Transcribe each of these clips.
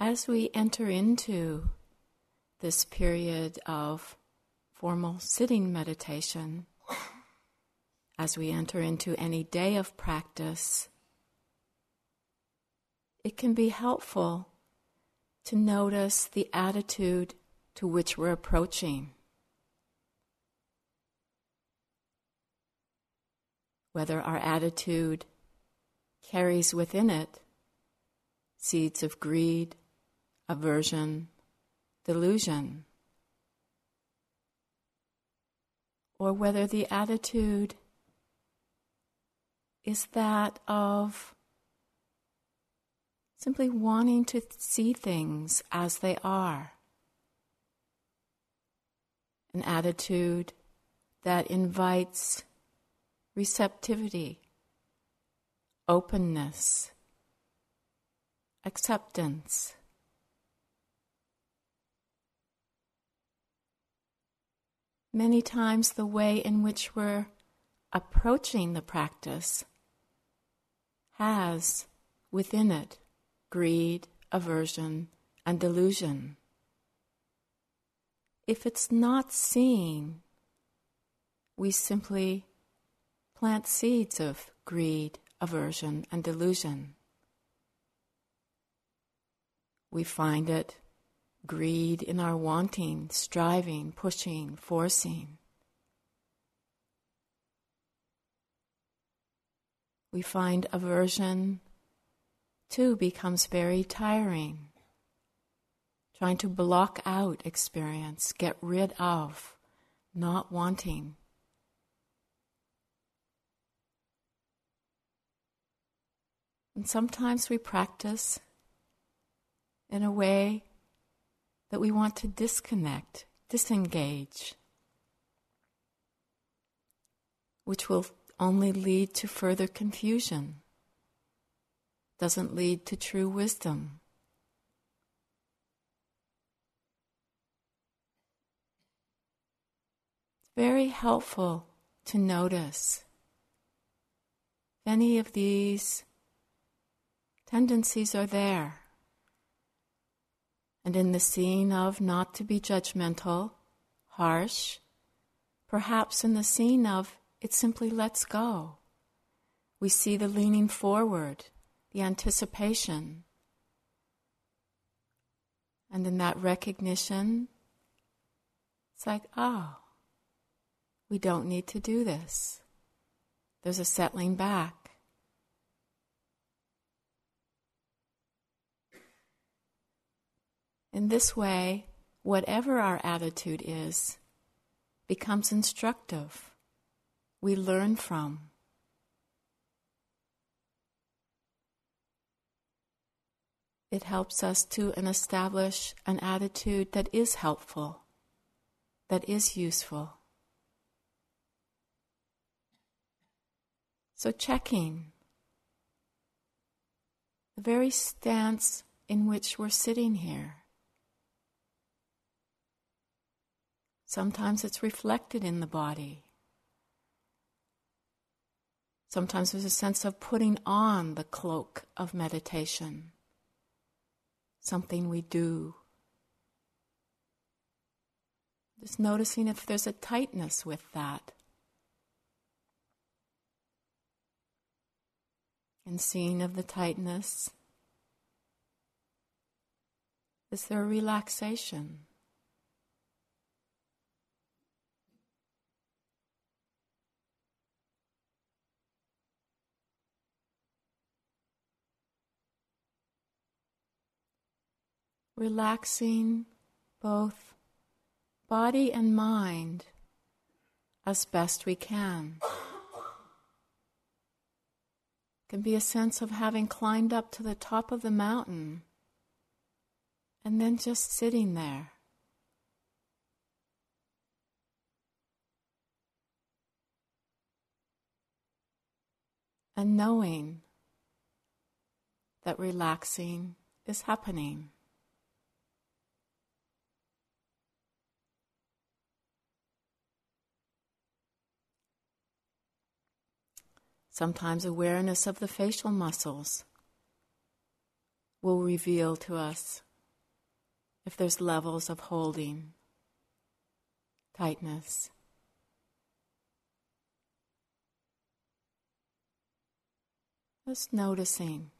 As we enter into this period of formal sitting meditation, as we enter into any day of practice, it can be helpful to notice the attitude to which we're approaching. Whether our attitude carries within it seeds of greed, aversion, delusion, or whether the attitude is that of simply wanting to see things as they are. An attitude that invites receptivity, openness, acceptance. Many times, the way in which we're approaching the practice has within it greed, aversion, and delusion. If it's not seen, we simply plant seeds of greed, aversion, and delusion. We find it greed in our wanting, striving, pushing, forcing. We find aversion too becomes very tiring. Trying to block out experience, get rid of, not wanting. And sometimes we practice in a way that we want to disconnect, disengage, which will only lead to further confusion, doesn't lead to true wisdom. It's very helpful to notice if any of these tendencies are there and in the seeing of not to be judgmental, harsh, perhaps in the seeing of it simply lets go. We see the leaning forward, the anticipation. And in that recognition, it's like, oh, we don't need to do this. There's a settling back. In this way, whatever our attitude is becomes instructive. We learn from. It helps us to establish an attitude that is helpful, that is useful. So, checking the very stance in which we're sitting here. Sometimes it's reflected in the body. Sometimes there's a sense of putting on the cloak of meditation, something we do. Just noticing if there's a tightness with that. And seeing of the tightness. Is there a relaxation? Relaxing both body and mind as best we can. It can be a sense of having climbed up to the top of the mountain and then just sitting there. And knowing that relaxing is happening. Sometimes awareness of the facial muscles will reveal to us if there's levels of holding, tightness. Just noticing.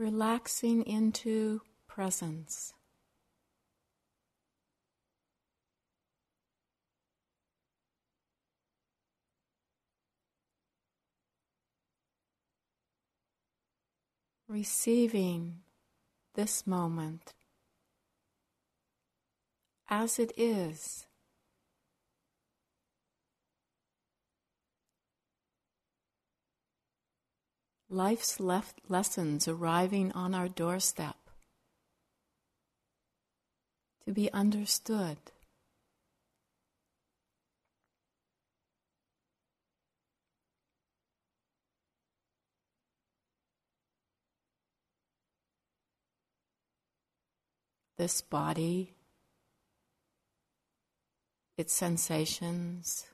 Relaxing into presence. Receiving this moment as it is. Life's left lessons arriving on our doorstep to be understood. This body, its sensations,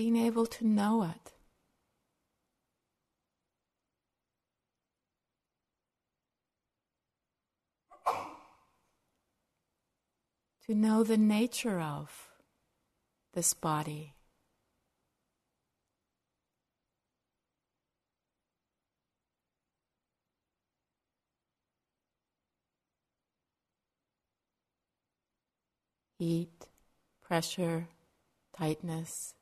being able to know it. To know the nature of this body. Heat, pressure, tightness.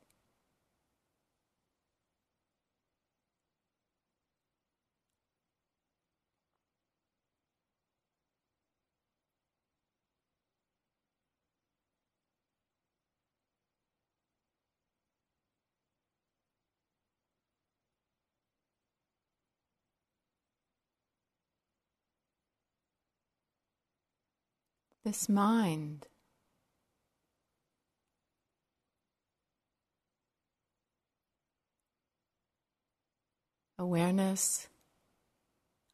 This mind. Awareness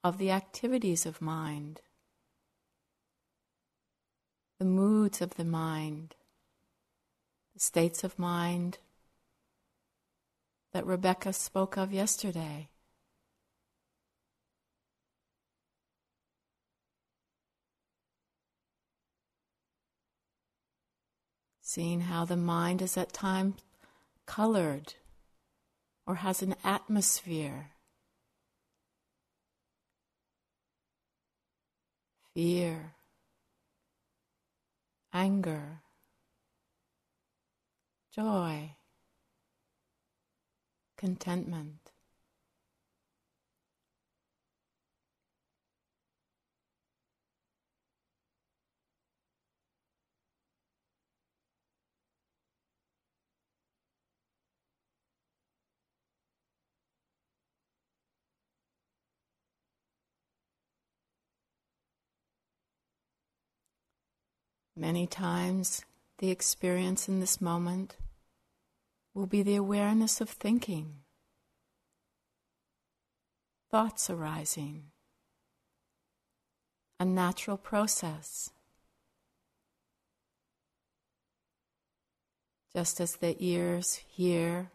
of the activities of mind, the moods of the mind, the states of mind that Rebecca spoke of yesterday. Seeing how the mind is at times colored or has an atmosphere. Fear, anger, joy, contentment. Many times, the experience in this moment will be the awareness of thinking, thoughts arising, a natural process. Just as the ears hear,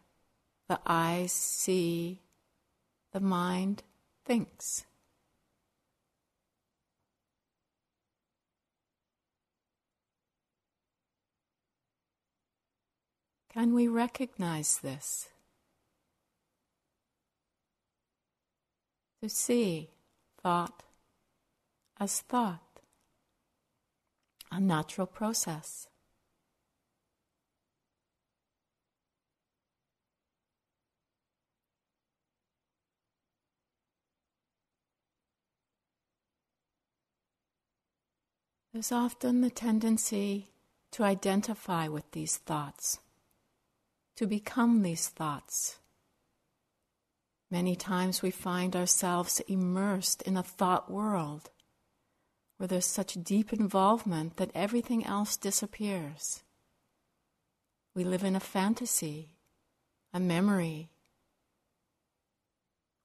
the eyes see, the mind thinks. Can we recognize this? To see thought as thought, a natural process. There's often the tendency to identify with these thoughts to become these thoughts. Many times we find ourselves immersed in a thought world where there's such deep involvement that everything else disappears. We live in a fantasy, a memory.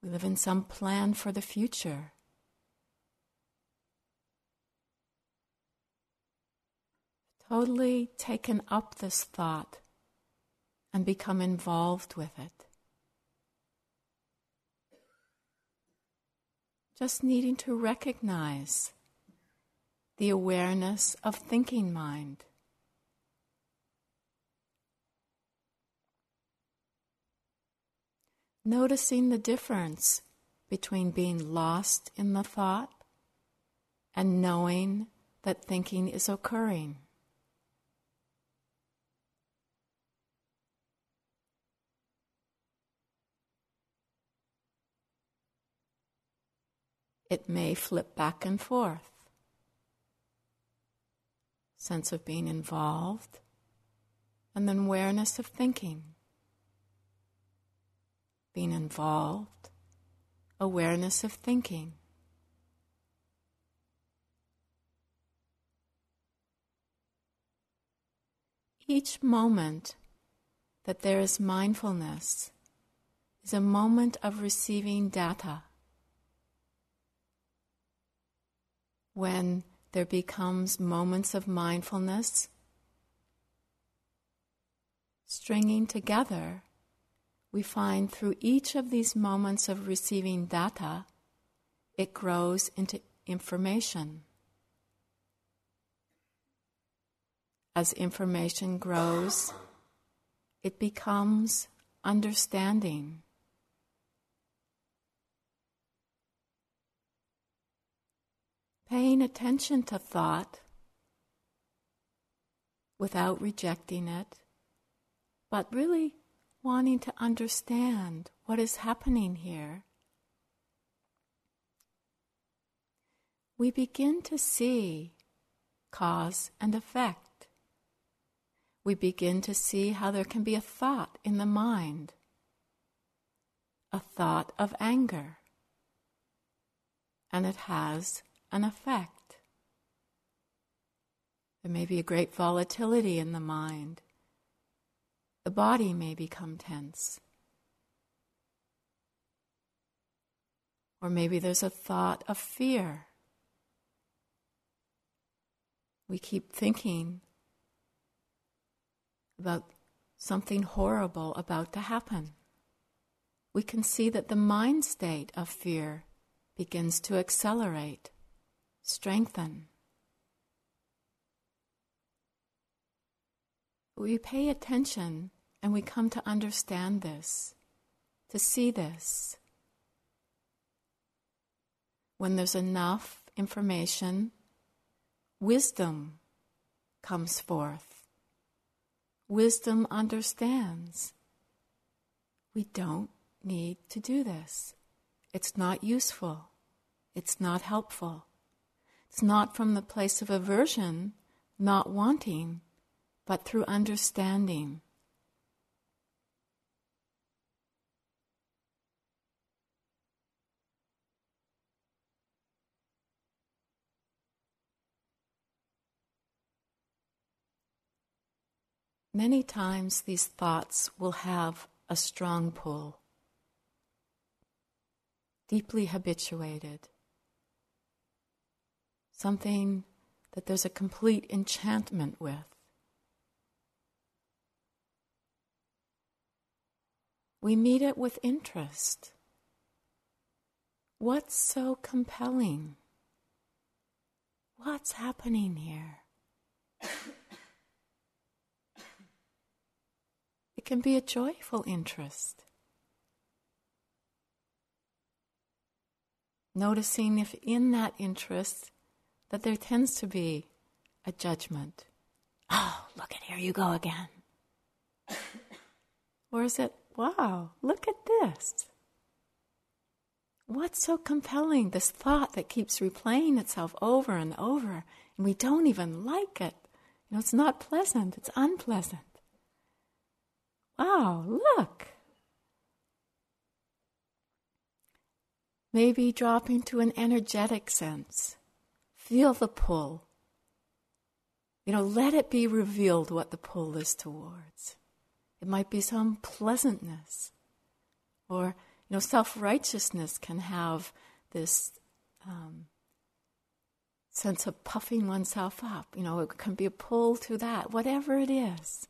We live in some plan for the future. Totally taken up this thought and become involved with it. Just needing to recognize the awareness of thinking mind. Noticing the difference between being lost in the thought and knowing that thinking is occurring. It may flip back and forth sense of being involved, and then awareness of thinking. Being involved, awareness of thinking. Each moment that there is mindfulness is a moment of receiving data. When there becomes moments of mindfulness stringing together, we find through each of these moments of receiving data, it grows into information. As information grows, it becomes understanding. Paying attention to thought without rejecting it, but really wanting to understand what is happening here, we begin to see cause and effect. We begin to see how there can be a thought in the mind, a thought of anger, and it has an effect. There may be a great volatility in the mind. The body may become tense. Or maybe there's a thought of fear. We keep thinking about something horrible about to happen. We can see that the mind state of fear begins to accelerate strengthen. We pay attention and we come to understand this, to see this. When there's enough information, wisdom comes forth. Wisdom understands. We don't need to do this. It's not useful. It's not helpful. It's not from the place of aversion, not wanting, but through understanding. Many times these thoughts will have a strong pull, deeply habituated something that there's a complete enchantment with. We meet it with interest. What's so compelling? What's happening here? it can be a joyful interest. Noticing if in that interest that there tends to be a judgment. Oh, look at here you go again. or is it, wow, look at this? What's so compelling? This thought that keeps replaying itself over and over, and we don't even like it. You know, it's not pleasant, it's unpleasant. Wow, look. Maybe dropping to an energetic sense Feel the pull. You know, let it be revealed what the pull is towards. It might be some pleasantness. Or, you know, self righteousness can have this um, sense of puffing oneself up. You know, it can be a pull to that, whatever it is.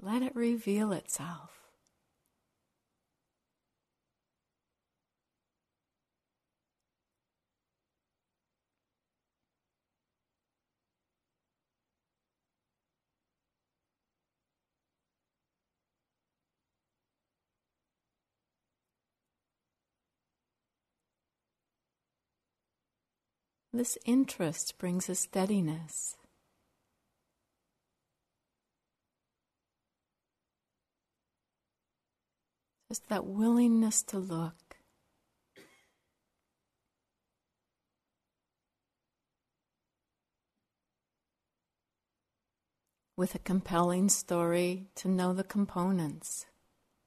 Let it reveal itself. This interest brings a steadiness. Just that willingness to look. With a compelling story to know the components,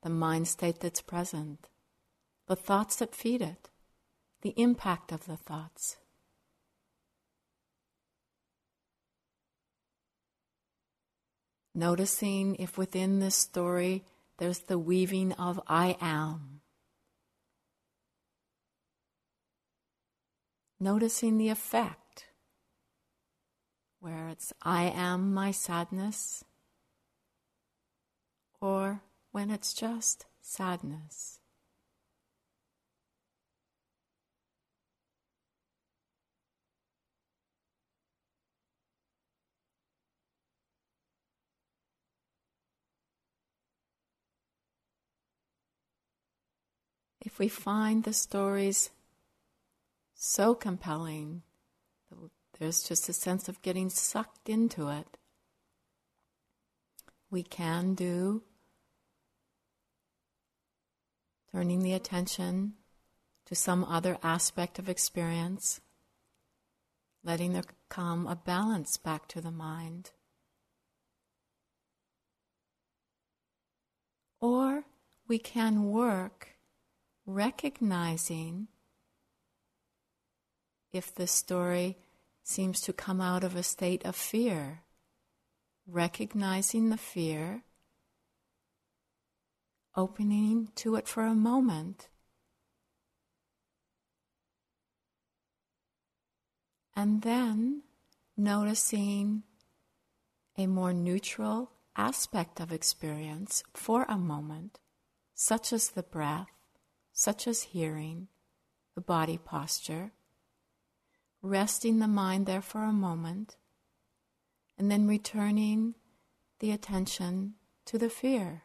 the mind state that's present, the thoughts that feed it, the impact of the thoughts. Noticing if within this story there's the weaving of I am. Noticing the effect, where it's I am my sadness, or when it's just sadness. If we find the stories so compelling, there's just a sense of getting sucked into it. We can do turning the attention to some other aspect of experience, letting there come a balance back to the mind. Or we can work recognizing if the story seems to come out of a state of fear, recognizing the fear, opening to it for a moment, and then noticing a more neutral aspect of experience for a moment, such as the breath such as hearing, the body posture, resting the mind there for a moment, and then returning the attention to the fear.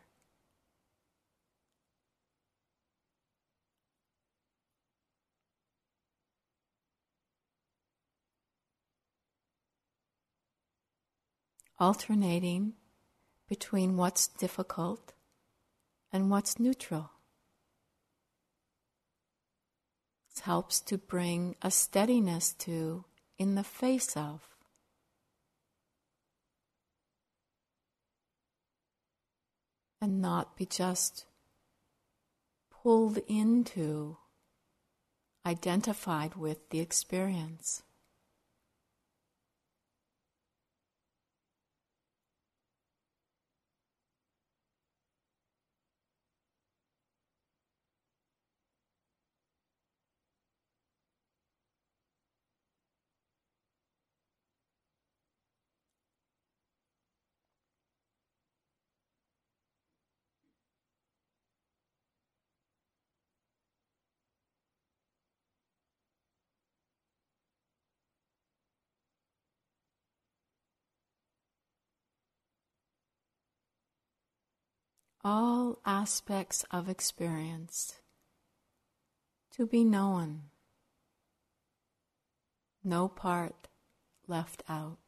Alternating between what's difficult and what's neutral. Helps to bring a steadiness to in the face of. And not be just pulled into, identified with the experience. All aspects of experience to be known, no part left out.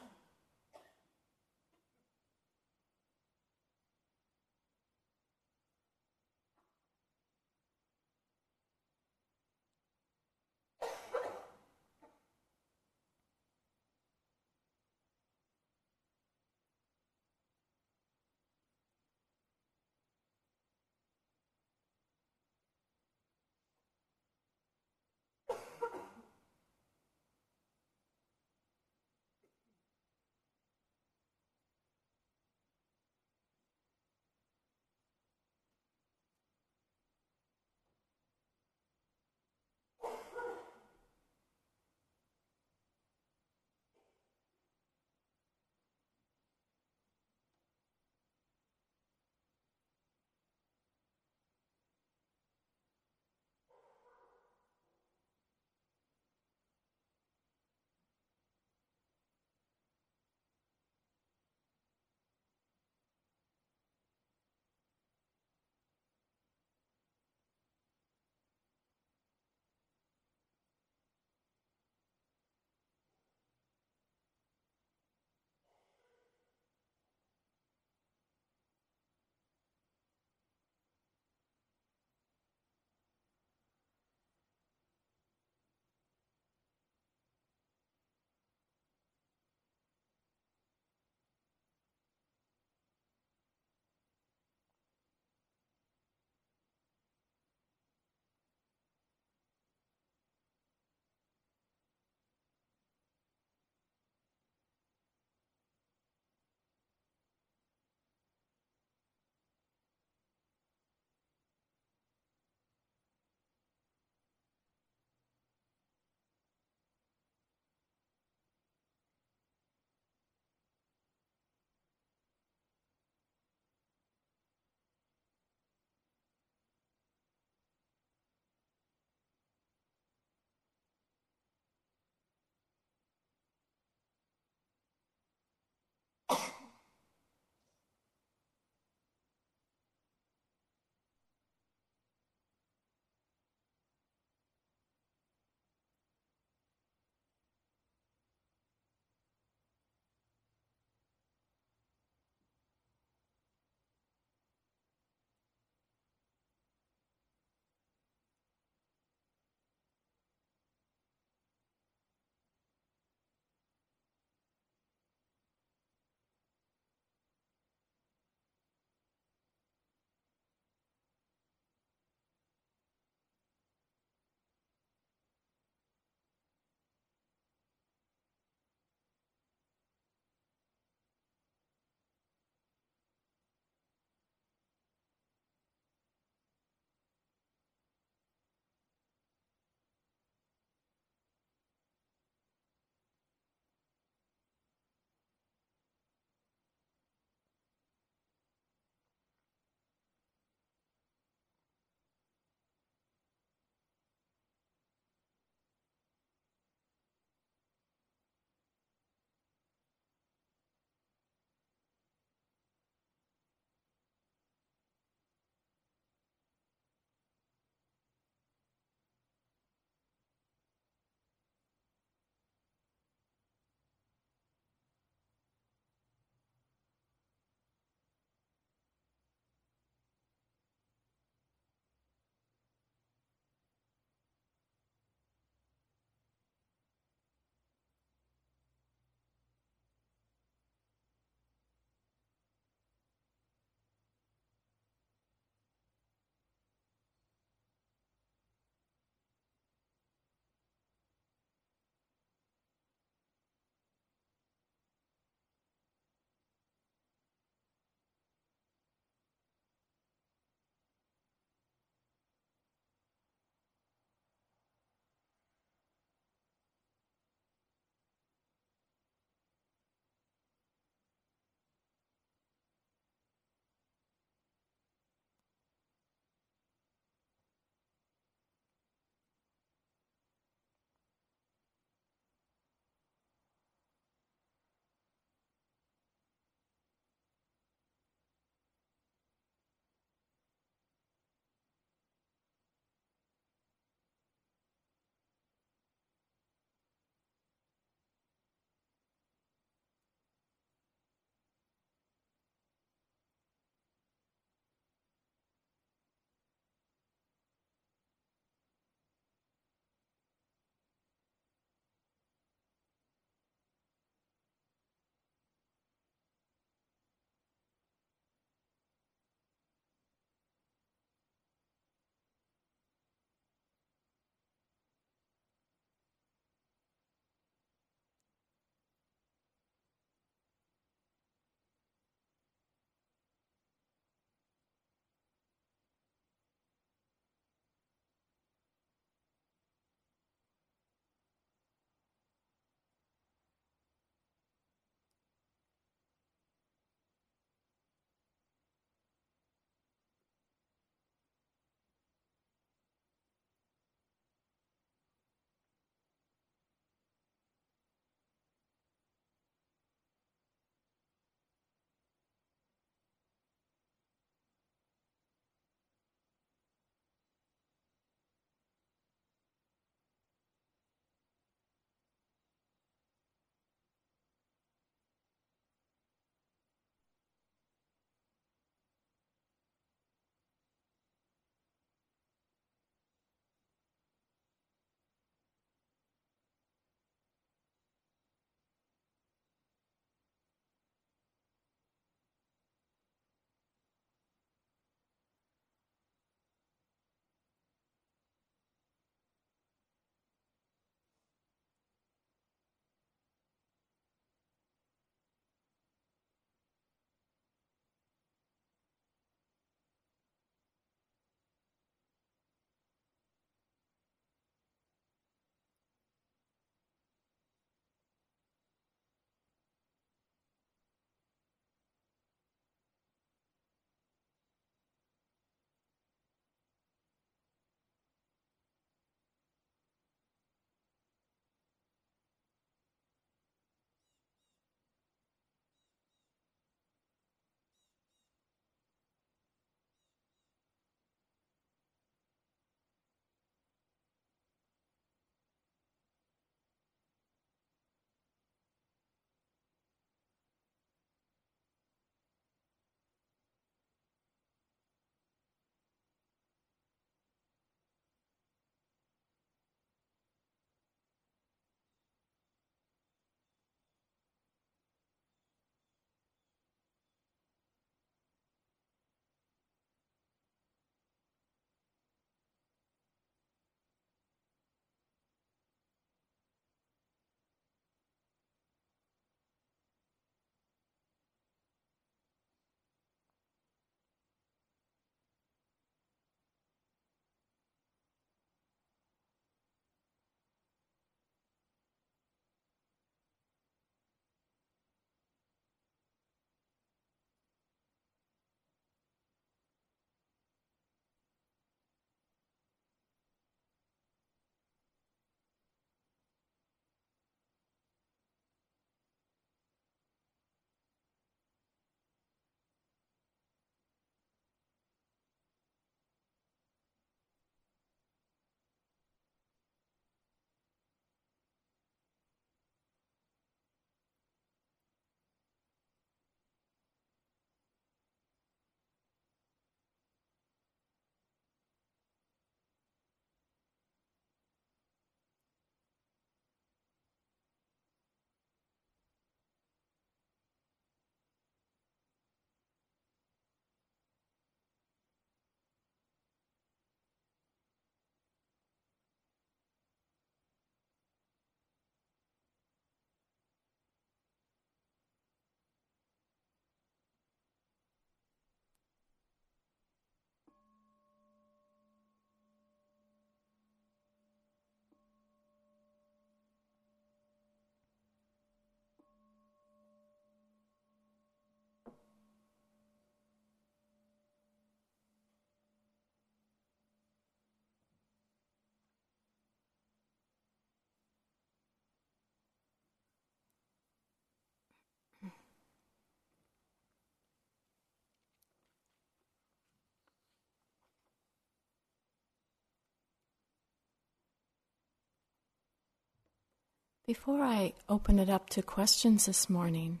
Before I open it up to questions this morning,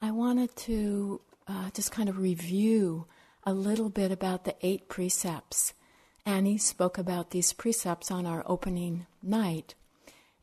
I wanted to uh, just kind of review a little bit about the eight precepts. Annie spoke about these precepts on our opening night.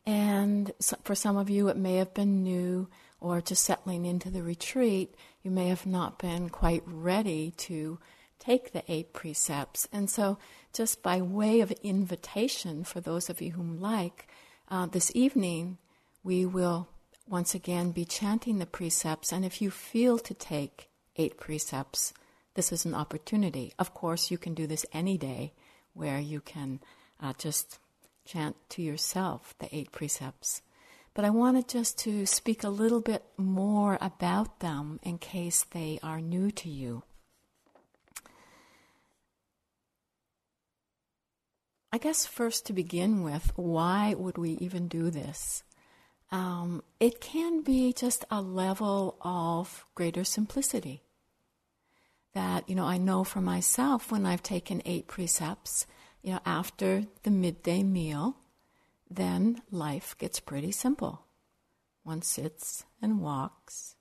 And so for some of you, it may have been new or just settling into the retreat. You may have not been quite ready to take the eight precepts. And so, just by way of invitation for those of you whom like, uh, this evening we will once again be chanting the precepts. And if you feel to take eight precepts, this is an opportunity. Of course, you can do this any day where you can uh, just chant to yourself the eight precepts. But I wanted just to speak a little bit more about them in case they are new to you. I guess first to begin with, why would we even do this? Um, it can be just a level of greater simplicity. That, you know, I know for myself when I've taken eight precepts, you know, after the midday meal, then life gets pretty simple. One sits and walks,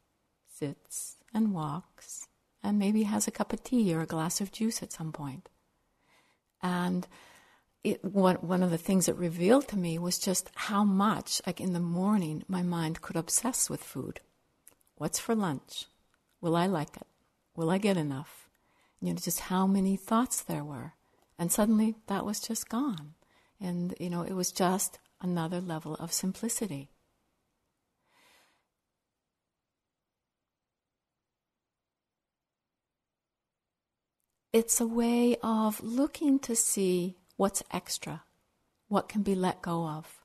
sits and walks, and maybe has a cup of tea or a glass of juice at some point. And it, one, one of the things it revealed to me was just how much, like in the morning, my mind could obsess with food. What's for lunch? Will I like it? Will I get enough? You know, just how many thoughts there were. And suddenly that was just gone. And, you know, it was just another level of simplicity. It's a way of looking to see what's extra, what can be let go of.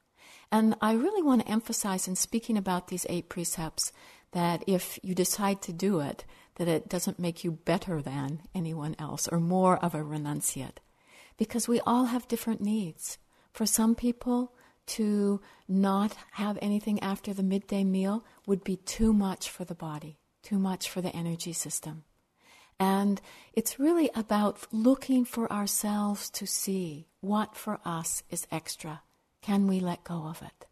And I really want to emphasize in speaking about these eight precepts that if you decide to do it, that it doesn't make you better than anyone else or more of a renunciate. Because we all have different needs. For some people, to not have anything after the midday meal would be too much for the body, too much for the energy system. And it's really about looking for ourselves to see what for us is extra. Can we let go of it?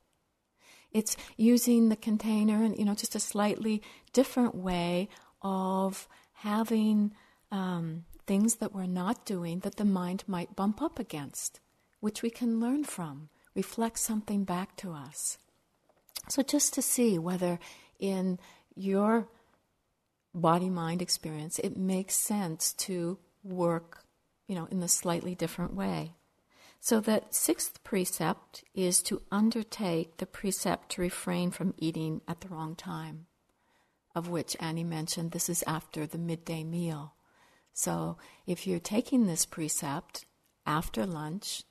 It's using the container and, you know, just a slightly different way of having um, things that we're not doing that the mind might bump up against, which we can learn from, reflect something back to us. So just to see whether in your body mind experience, it makes sense to work, you know, in a slightly different way. So the sixth precept is to undertake the precept to refrain from eating at the wrong time, of which Annie mentioned this is after the midday meal. So if you're taking this precept after lunch,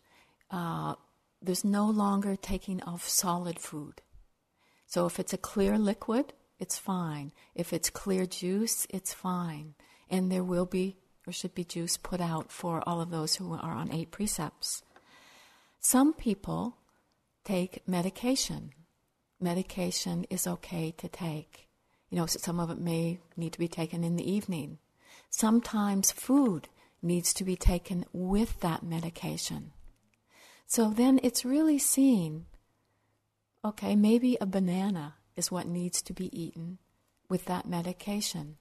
uh, there's no longer taking of solid food. So if it's a clear liquid, it's fine. If it's clear juice, it's fine. And there will be or should be juice put out for all of those who are on eight precepts. Some people take medication. Medication is okay to take. You know, some of it may need to be taken in the evening. Sometimes food needs to be taken with that medication. So then it's really seeing okay, maybe a banana is what needs to be eaten with that medication.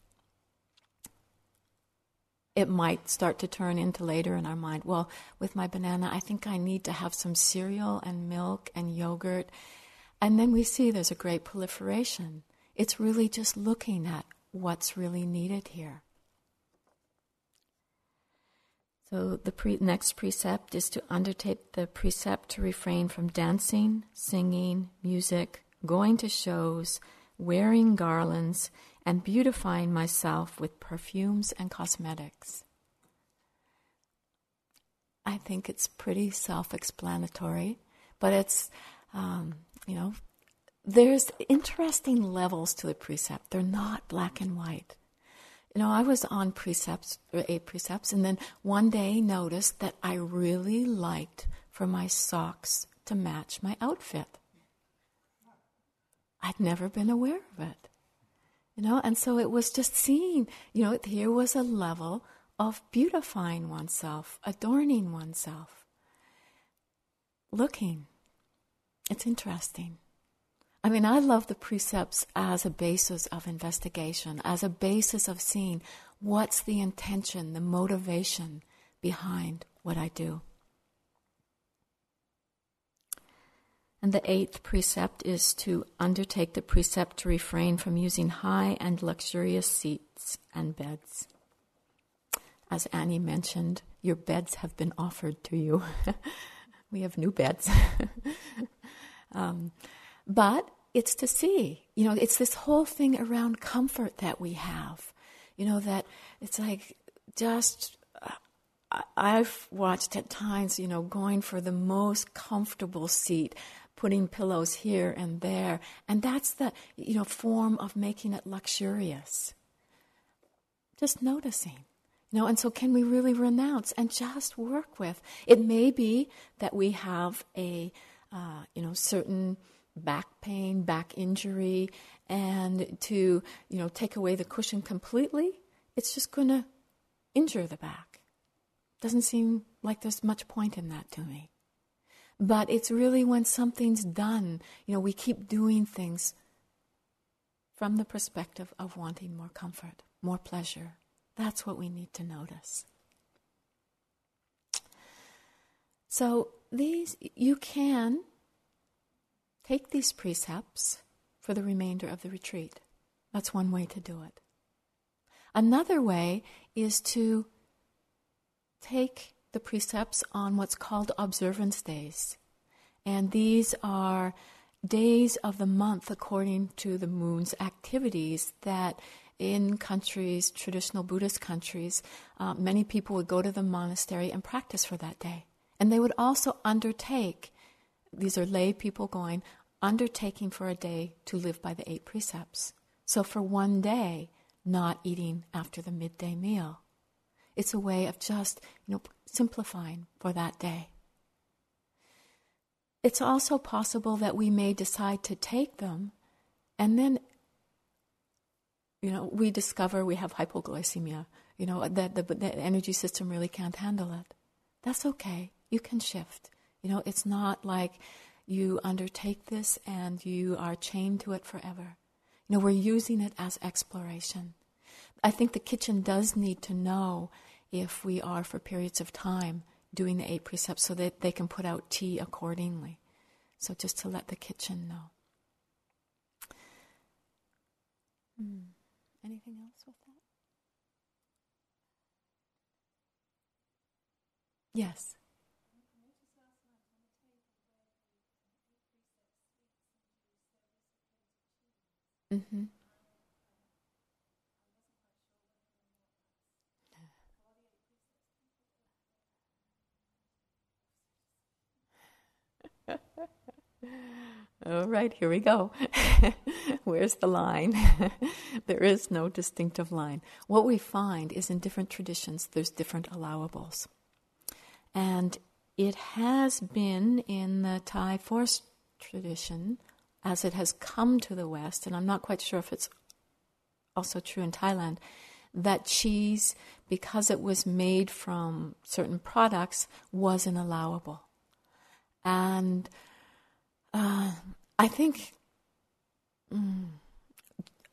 It might start to turn into later in our mind, well, with my banana, I think I need to have some cereal and milk and yogurt. And then we see there's a great proliferation. It's really just looking at what's really needed here. So the pre- next precept is to undertake the precept to refrain from dancing, singing, music, going to shows, wearing garlands, and beautifying myself with perfumes and cosmetics. I think it's pretty self explanatory, but it's, um, you know, there's interesting levels to the precept. They're not black and white. You know, I was on precepts, or eight precepts, and then one day noticed that I really liked for my socks to match my outfit. I'd never been aware of it. You know, and so it was just seeing, you know, here was a level of beautifying oneself, adorning oneself, looking. It's interesting. I mean, I love the precepts as a basis of investigation, as a basis of seeing what's the intention, the motivation behind what I do. And the eighth precept is to undertake the precept to refrain from using high and luxurious seats and beds. As Annie mentioned, your beds have been offered to you. we have new beds. um, but it's to see, you know, it's this whole thing around comfort that we have. You know, that it's like just uh, I've watched at times, you know, going for the most comfortable seat, putting pillows here and there, and that's the, you know, form of making it luxurious. Just noticing. You know, and so can we really renounce and just work with? It may be that we have a, uh, you know, certain back pain, back injury, and to, you know, take away the cushion completely, it's just going to injure the back. Doesn't seem like there's much point in that to me. But it's really when something's done, you know, we keep doing things from the perspective of wanting more comfort, more pleasure. That's what we need to notice. So these you can take these precepts for the remainder of the retreat. That's one way to do it. Another way is to take the precepts on what's called observance days. And these are days of the month according to the moon's activities that in countries, traditional Buddhist countries, uh, many people would go to the monastery and practice for that day. And they would also undertake, these are lay people going, undertaking for a day to live by the eight precepts. So for one day, not eating after the midday meal. It's a way of just, you know, simplifying for that day. It's also possible that we may decide to take them and then you know, we discover we have hypoglycemia, you know, that the, the energy system really can't handle it. That's okay. You can shift. You know, it's not like you undertake this and you are chained to it forever. You know, we're using it as exploration. I think the kitchen does need to know if we are for periods of time doing the eight precepts so that they can put out tea accordingly. So just to let the kitchen know. Hmm. Anything else with that? Yes. Mm-hmm. All right, here we go. Where's the line? there is no distinctive line. What we find is in different traditions, there's different allowables. And it has been in the Thai forest tradition as it has come to the West, and I'm not quite sure if it's also true in Thailand, that cheese, because it was made from certain products, was an allowable. And uh, I think mm,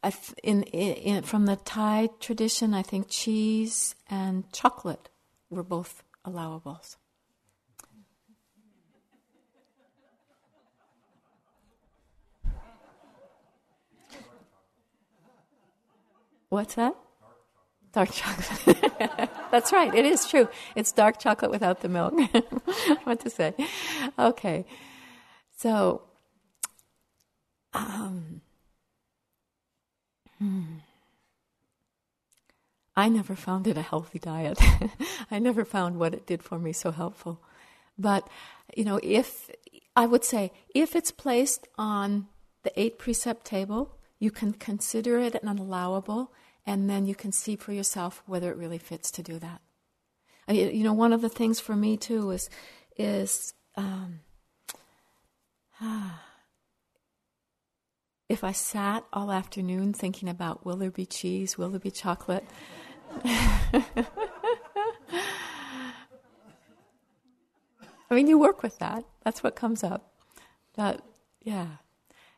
I th- in, in, from the Thai tradition, I think cheese and chocolate were both allowables. What's that? Dark chocolate. That's right. It is true. It's dark chocolate without the milk. what to say? Okay. So, um, hmm. I never found it a healthy diet. I never found what it did for me so helpful. But, you know, if I would say if it's placed on the eight precept table, you can consider it an allowable, and then you can see for yourself whether it really fits to do that. I you know, one of the things for me too is is um, if I sat all afternoon thinking about will there be cheese, will there be chocolate? I mean, you work with that. That's what comes up. But yeah.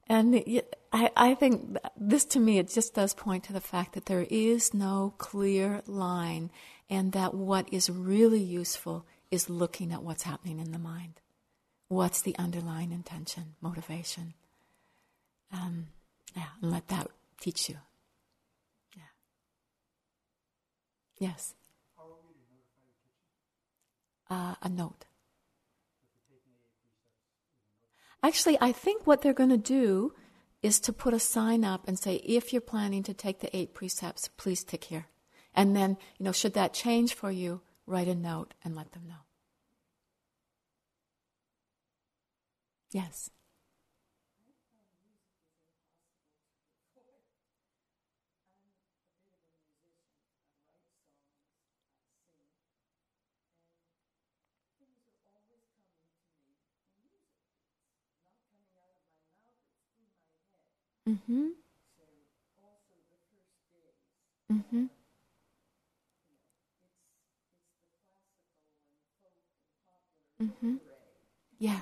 And I, I think this to me, it just does point to the fact that there is no clear line and that what is really useful is looking at what's happening in the mind. What's the underlying intention, motivation? Um, yeah, and let that teach you. Yeah. Yes. Uh, a note. Actually, I think what they're going to do is to put a sign up and say, if you're planning to take the eight precepts, please tick here. And then, you know, should that change for you, write a note and let them know. Yes. Mm-hmm. Mm-hmm. Mm-hmm. Yeah.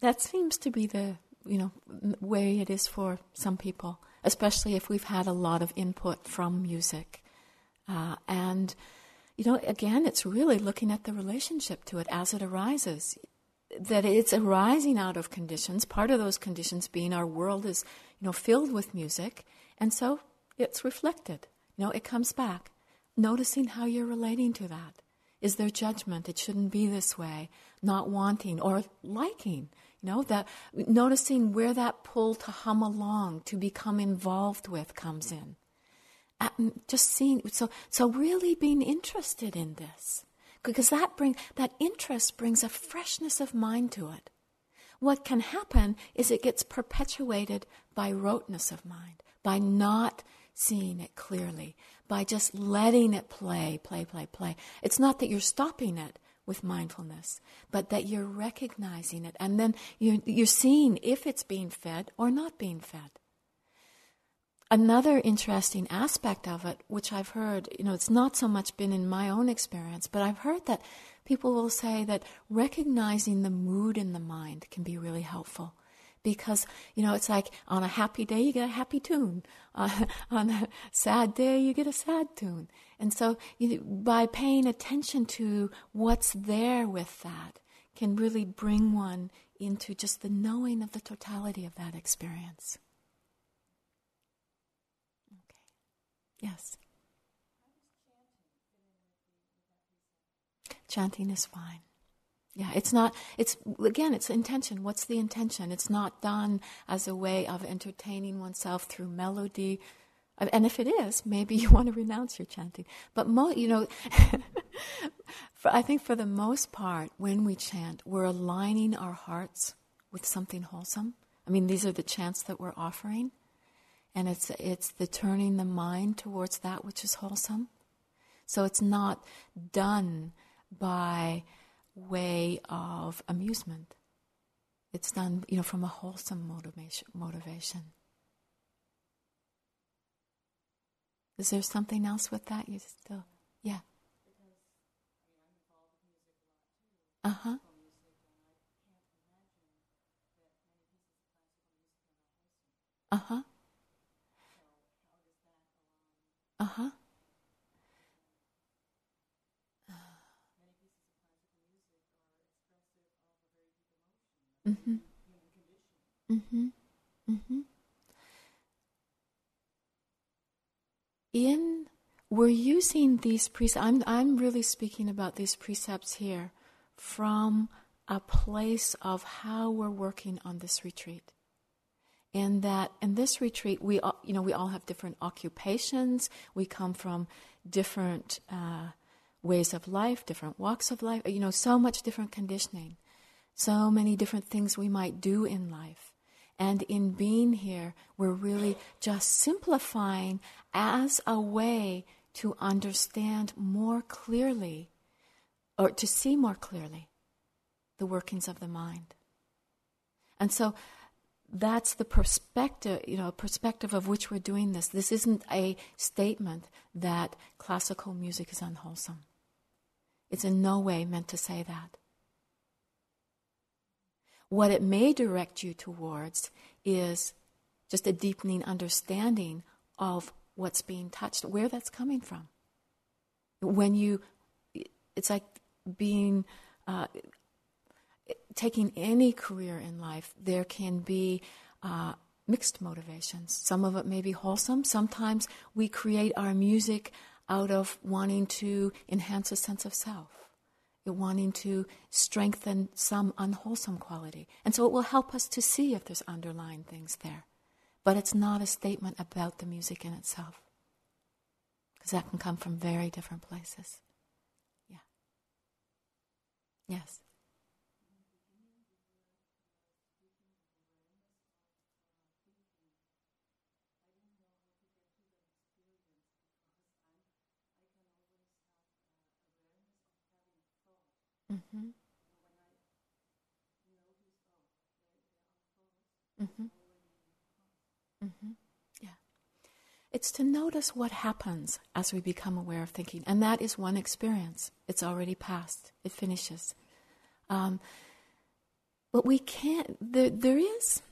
That seems to be the you know way it is for some people, especially if we've had a lot of input from music, uh, and you know again, it's really looking at the relationship to it as it arises that it's arising out of conditions, part of those conditions being our world is, you know, filled with music, and so it's reflected. You know, it comes back. Noticing how you're relating to that. Is there judgment? It shouldn't be this way. Not wanting or liking. Know, that noticing where that pull to hum along, to become involved with comes in. Mm, just seeing so so really being interested in this because that bring that interest brings a freshness of mind to it. What can happen is it gets perpetuated by roteness of mind, by not seeing it clearly, by just letting it play, play, play, play. It's not that you're stopping it with mindfulness, but that you're recognizing it and then you're, you're seeing if it's being fed or not being fed another interesting aspect of it, which I've heard, you know, it's not so much been in my own experience, but I've heard that people will say that recognizing the mood in the mind can be really helpful. Because, you know, it's like on a happy day, you get a happy tune. Uh, on a sad day, you get a sad tune. And so, you by paying attention to what's there with that, can really bring one into just the knowing of the totality of that experience. okay Yes. Chanting is fine. Yeah, it's not, it's, again, it's intention. What's the intention? It's not done as a way of entertaining oneself through melody. And if it is, maybe you want to renounce your chanting. But, mo- you know, for, I think for the most part, when we chant, we're aligning our hearts with something wholesome. I mean, these are the chants that we're offering and it's it's the turning the mind towards that which is wholesome. So it's not done by way of amusement. It's done, you know, from a wholesome motivation. motivation. Is there something else with that? You still, yeah. Uh huh. Uh huh. Uh huh. Mm-hmm. Mm-hmm. Mm-hmm. In we're using these precepts. I'm I'm really speaking about these precepts here from a place of how we're working on this retreat in that in this retreat we all, you know we all have different occupations we come from different uh, ways of life different walks of life you know so much different conditioning so many different things we might do in life. And in being here, we're really just simplifying as a way to understand more clearly or to see more clearly the workings of the mind. And so that's the perspective, you know, perspective of which we're doing this. This isn't a statement that classical music is unwholesome. It's in no way meant to say that. What it may direct you towards is just a deepening understanding of what's being touched, where that's coming from. When you, it's like being, uh, taking any career in life, there can be uh, mixed motivations. Some of it may be wholesome. Sometimes we create our music out of wanting to enhance a sense of self, wanting to strengthen some unwholesome quality. And so it will help us to see if there's underlying things there. But it's not a statement about the music in itself, because that can come from very different places. Yeah. Yes. Mm-hmm. Mm-hmm. Mm-hmm. Yeah. It's to notice what happens as we become aware of thinking. And that is one experience. It's already passed, it finishes. Um, but we can't, there, there is,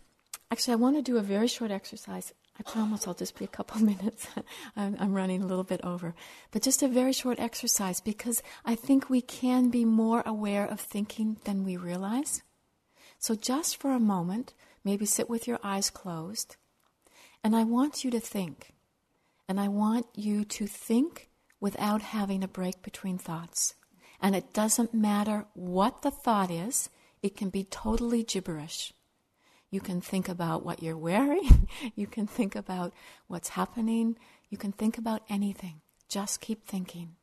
actually, I want to do a very short exercise. I promise I'll just be a couple minutes. I'm, I'm, running a little bit over. But just a very short exercise because I think we can be more aware of thinking than we realize. So just for a moment, maybe sit with your eyes closed. And I want you to think. And I want you to think without having a break between thoughts. And it doesn't matter what the thought is, it can be totally gibberish. You can think about what you're wearing. you can think about what's happening. You can think about anything. Just keep thinking.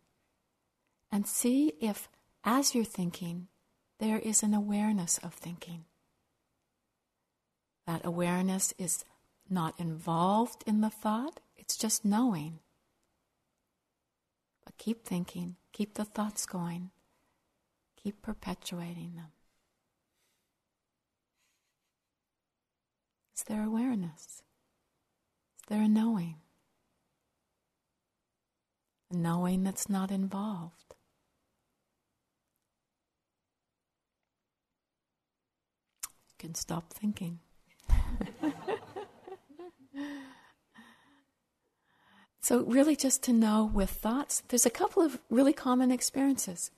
And see if, as you're thinking, there is an awareness of thinking. That awareness is not involved in the thought, it's just knowing. But keep thinking, keep the thoughts going, keep perpetuating them. Is there awareness? Is there a knowing? A knowing that's not involved. You can stop thinking. so, really, just to know with thoughts, there's a couple of really common experiences.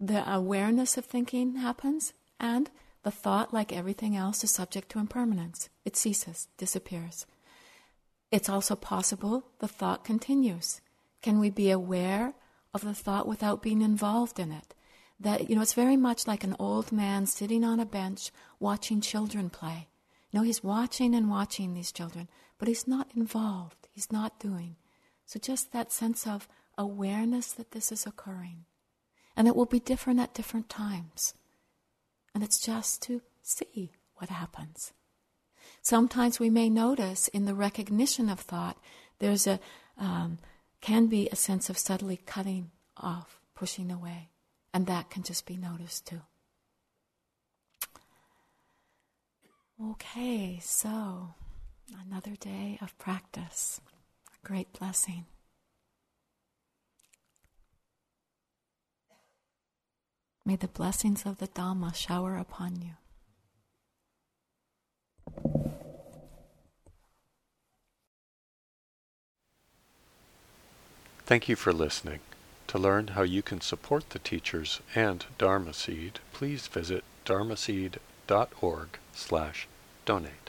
The awareness of thinking happens, and the thought, like everything else, is subject to impermanence. It ceases, disappears. It's also possible the thought continues. Can we be aware of the thought without being involved in it? That, you know, it's very much like an old man sitting on a bench watching children play. You know, he's watching and watching these children, but he's not involved. He's not doing. So just that sense of awareness that this is occurring. And it will be different at different times. And it's just to see what happens. Sometimes we may notice in the recognition of thought, there's a, um, can be a sense of subtly cutting off, pushing away. And that can just be noticed too. Okay, so another day of practice. A great blessing. May the blessings of the Dhamma shower upon you. Thank you for listening. To learn how you can support the teachers and Dharma Seed, please visit dharmaseed.org slash donate.